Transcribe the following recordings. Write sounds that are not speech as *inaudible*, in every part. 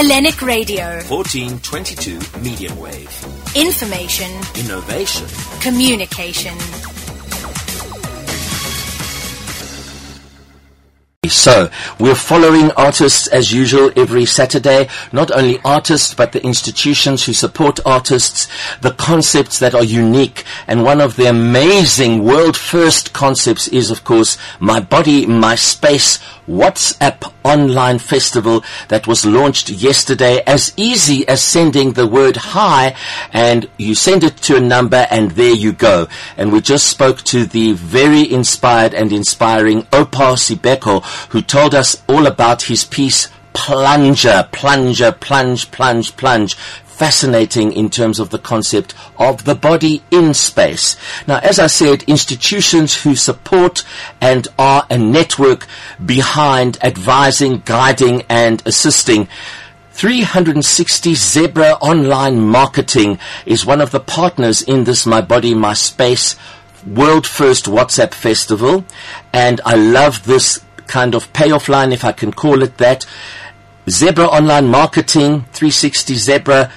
Hellenic Radio. 1422 medium wave. Information. Innovation. Communication. So, we're following artists as usual every Saturday. Not only artists, but the institutions who support artists, the concepts that are unique. And one of the amazing world first concepts is, of course, My Body, My Space WhatsApp online festival that was launched yesterday as easy as sending the word hi and you send it to a number and there you go. And we just spoke to the very inspired and inspiring Oupa Sibeko who told us all about his piece plunger, plunger, plunge, plunge, plunge fascinating in terms of the concept of the body in space. Now, as I said, institutions who support and are a network behind advising, guiding, and assisting 360 Zebra Online Marketing is one of the partners in this My Body, My Space world first WhatsApp festival. And I love this kind of payoff line, if I can call it that. Zebra Online Marketing, 360 Zebra,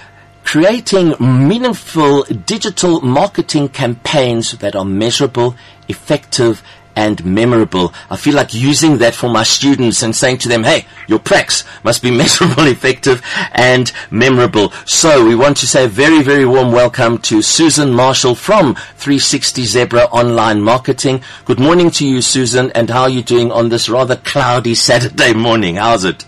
creating meaningful digital marketing campaigns that are measurable, effective, and memorable. I feel like using that for my students and saying to them, hey, your pracs must be *laughs* measurable, effective, and memorable. So we want to say a very, very warm welcome to Susan Marshall from 360 Zebra Online Marketing. Good morning to you, Susan, and how are you doing on this rather cloudy *laughs* Saturday morning? How's it?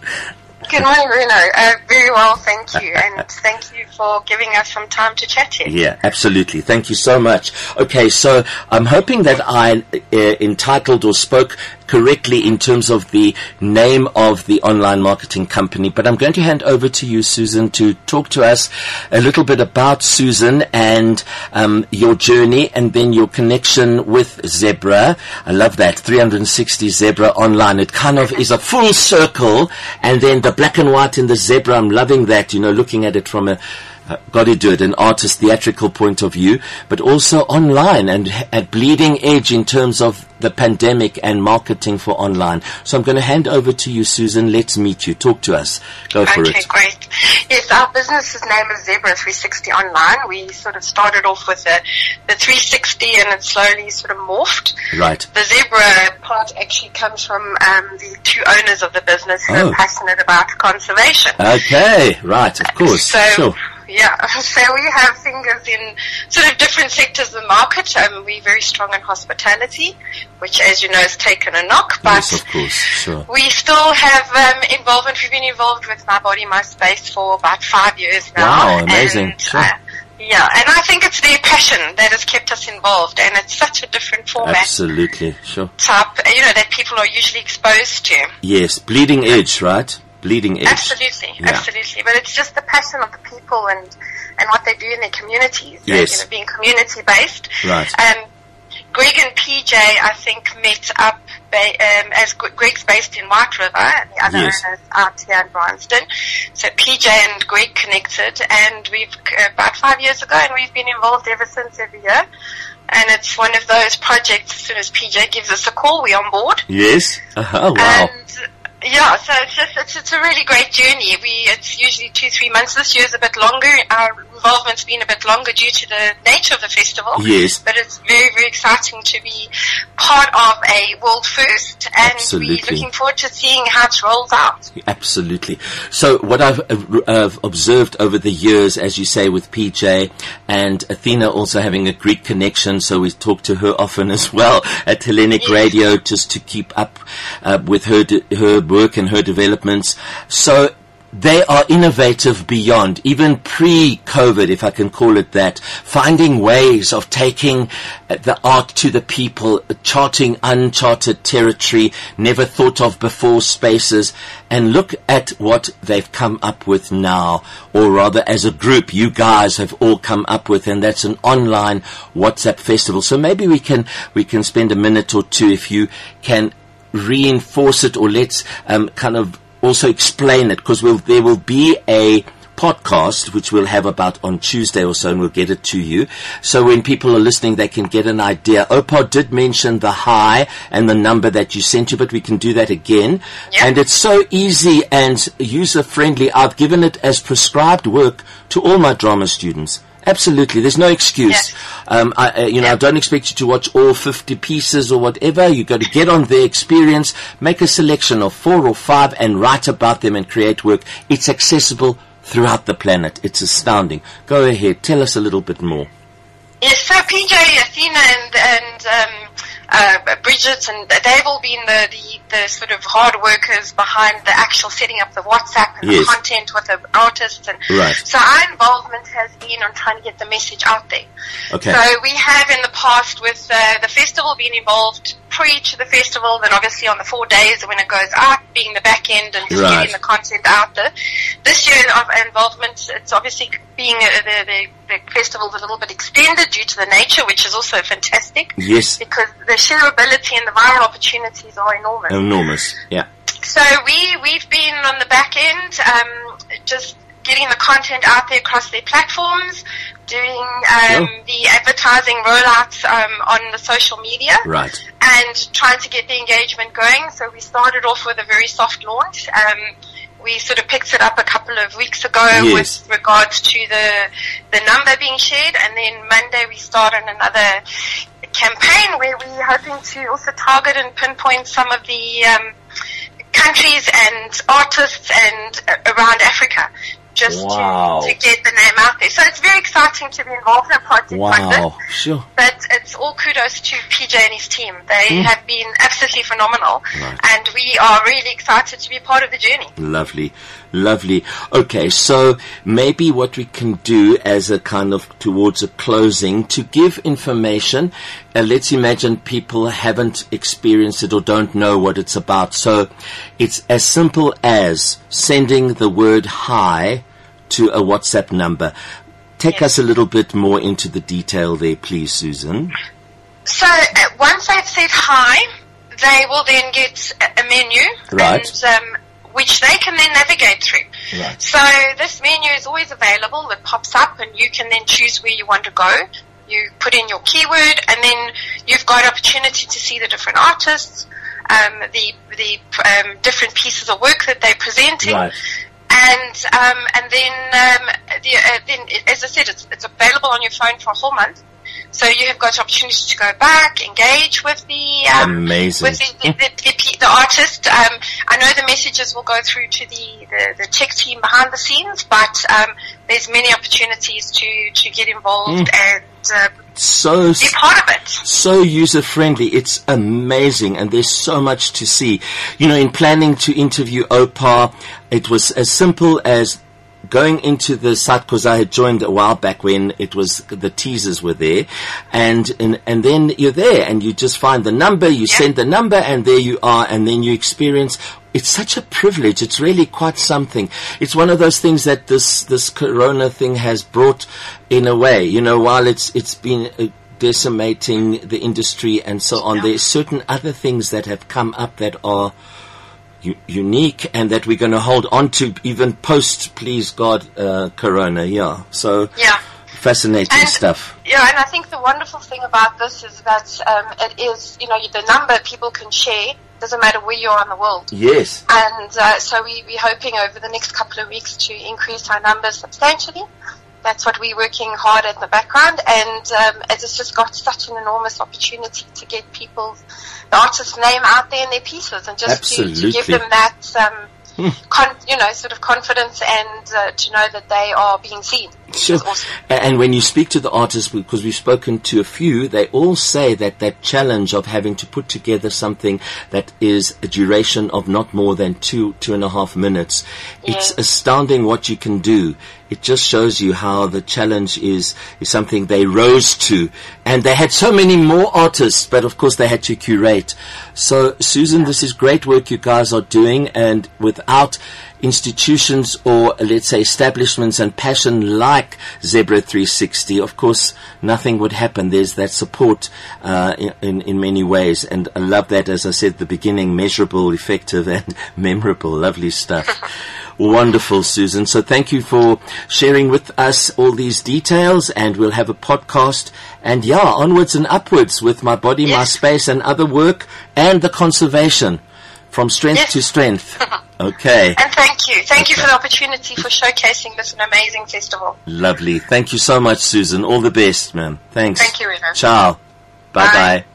Good morning, Bruno. Uh, very well, thank you, *laughs* and thank you for giving us some time to chat here. Yeah, absolutely. Thank you so much. Okay, so I'm hoping that I uh, entitled or spoke correctly in terms of the name of the online marketing company, but I'm going to hand over to you, Susan, to talk to us a little bit about Susan and um, your journey and then your connection with Zebra. I love that 360 Zebra online. It kind of is a full circle, and then the black and white in the zebra. I'm loving that. You know, looking at it from a uh, got to do it, an artist theatrical point of view, but also online and at bleeding edge in terms of the pandemic and marketing for online. So I'm going to hand over to you, Susan. Let's meet you. Talk to us. Go for okay, it. Okay, great. Yes, our business's name is Zebra 360 Online. We sort of started off with the, the 360 and it slowly sort of morphed. Right. The Zebra part actually comes from um, the two owners of the business who Oh. are passionate about conservation. Okay, right, of course. So, sure. Yeah, *laughs* so we have fingers in sort of different sectors of the market. Um, we're very strong in hospitality, which, as you know, has taken a knock. But Yes, of course. Sure. we still have um, involvement. We've been involved with My Body, My Space for about five years now. Wow, amazing. And, Sure. uh, yeah, and I think it's their passion that has kept us involved, and it's such a different format Absolutely. Sure. type, you know, that people are usually exposed to. Yes, bleeding edge, right? Bleeding edge. Absolutely, Yeah. absolutely. But it's just the passion of the people and and what they do in their communities. uh, Yes. You know, being community based. Right. Um, Greg and PJ, I think, met up ba- um, as Gre- Greg's based in White River and the other Yes. owners out here in Bryanston. So PJ and Greg connected, and we've uh, about five years ago, and we've been involved ever since every year. And it's one of those projects. As soon as PJ gives us a call, we're on board. Yes. Uh-huh. Wow. And yeah, so it's just it's, it's a really great journey. We it's usually two three months. This year's a bit longer. Our involvement's been a bit longer due to the nature of the festival. Yes. but it's very very exciting to be part of a world first, and Absolutely. we're looking forward to seeing how it rolls out. Absolutely. So what I've uh, uh, observed over the years, as you say, with PJ and Athena also having a Greek connection, so we talk to her often as well at Hellenic Yes. Radio just to keep up uh, with her de- her work and her developments. So they are innovative beyond, even pre-COVID, if I can call it that, finding ways of taking the art to the people, charting uncharted territory, never thought of before spaces, and look at what they've come up with now, or rather as a group, you guys have all come up with, and that's an online WhatsApp festival. So maybe we can, we can spend a minute or two if you can reinforce it or let's um, kind of also explain it because we'll, there will be a podcast, which we'll have about on Tuesday or so, and we'll get it to you. So when people are listening, they can get an idea. Oupa did mention the high and the number that you sent you, but we can do that again. Yeah. And it's so easy and user friendly. I've given it as prescribed work to all my drama students. Absolutely, there's no excuse. Um, I, uh, you know, I don't expect you to watch all 50 pieces or whatever. You've got to get on their experience, make a selection of four or five, and write about them and create work. It's accessible throughout the planet. It's astounding. Go ahead, tell us a little bit more. Yes, so PJ, Athena, and and um, uh, Bridget, and they've all been the, the the sort of hard workers behind the actual setting up the WhatsApp and Yes. the content with the artists, and Right. so our involvement has been on trying to get the message out there. Okay. So we have in the past with uh, the festival been involved pre to the festival, then obviously on the four days when it goes out, being the back end and just Right. getting the content out there. This year of involvement, it's obviously being uh, the, the, the festival's a little bit extended due to the nature, which is also fantastic Yes, because the shareability and the viral opportunities are enormous. enormous. Yeah. So we we've been on the back end, um, just getting the content out there across their platforms, doing um, Sure. the advertising rollouts um, on the social media, Right. and trying to get the engagement going. So we started off with a very soft launch. Um, we sort of picked it up a couple of weeks ago Yes. with regards to the the number being shared, and then Monday we started another campaign where we're hoping to also target and pinpoint some of the um, countries and artists and uh, around Africa. Just Wow. to, to get the name out there. So it's very exciting to be involved in a project like this. Wow. Sure. But it's all kudos to PJ and his team. They hmm. have been absolutely phenomenal. Right. And we are really excited to be part of the journey. Lovely, lovely. Okay, so maybe what we can do as a kind of towards a closing to give information. Uh, let's imagine people haven't experienced it or don't know what it's about. So it's as simple as sending the word hi to a WhatsApp number. Take us a little bit more into the detail there, please, Susan. So uh, once they've said hi, they will then get a, a menu. Right. And, um, which they can then navigate through. Right. So this menu is always available. It pops up and you can then choose where you want to go. You put in your keyword and then you've got opportunity to see the different artists, um, the, the um, different pieces of work that they're presenting. Right. And um, and then um, the, uh, then as I said, it's, it's available on your phone for a whole month. So you have got opportunity to go back, engage with the um, Amazing. with the, the, the, the, the artist. Um, I know the messages will go through to the, the, the tech team behind the scenes, but um, there's many opportunities to, to get involved and uh, So be part of it. so user friendly. It's amazing, and there's so much to see. You know, in planning to interview Oupa, it was as simple as going into the site because I had joined a while back when it was the teasers were there, and and and then you're there, and you just find the number, you send the number, and there you are, and then you experience. It's such a privilege. It's really quite something. It's one of those things that this this Corona thing has brought in a way. You know, while it's it's been. Uh, decimating the industry and so on. There's certain other things that have come up that are u- unique and that we're going to hold on to even post, please God, uh, Corona. Yeah. So Yeah. fascinating And- stuff. Yeah, and I think the wonderful thing about this is that um, it is, you know, the number people can share doesn't matter where you are in the world. Yes. And uh, so we, we're hoping over the next couple of weeks to increase our numbers substantially. That's what we're working hard at in the background, and um, it has just got such an enormous opportunity to get people's the artist's name out there in their pieces, and just to, to give them that, um, con- you know, sort of confidence and uh, to know that they are being seen. Sure. awesome. And when you speak to the artists, because we've spoken to a few, they all say that that challenge of having to put together something that is a duration of not more than two, two and a half minutes, it's astounding what you can do. It just shows you how the challenge is, is something they rose to. And they had so many more artists, but of course they had to curate. So, Susan, this is great work you guys are doing, and without institutions or let's say establishments and passion like Zebra 360, of course, nothing would happen. There's that support uh, in, in many ways, and I love that. As I said at the beginning, measurable, effective, *laughs* and memorable. Lovely stuff. *laughs* Wonderful, Susan. So thank you for sharing with us all these details and we'll have a podcast and yeah, onwards and upwards with my body, my space and other work and the conservation from strength Yes. to strength. *laughs* Okay. And thank you. Thank you for the opportunity for showcasing this an amazing festival. Lovely. Thank you so much, Susan. All the best, man. Thanks. Thank you, Rena. Ciao. Bye bye. Bye.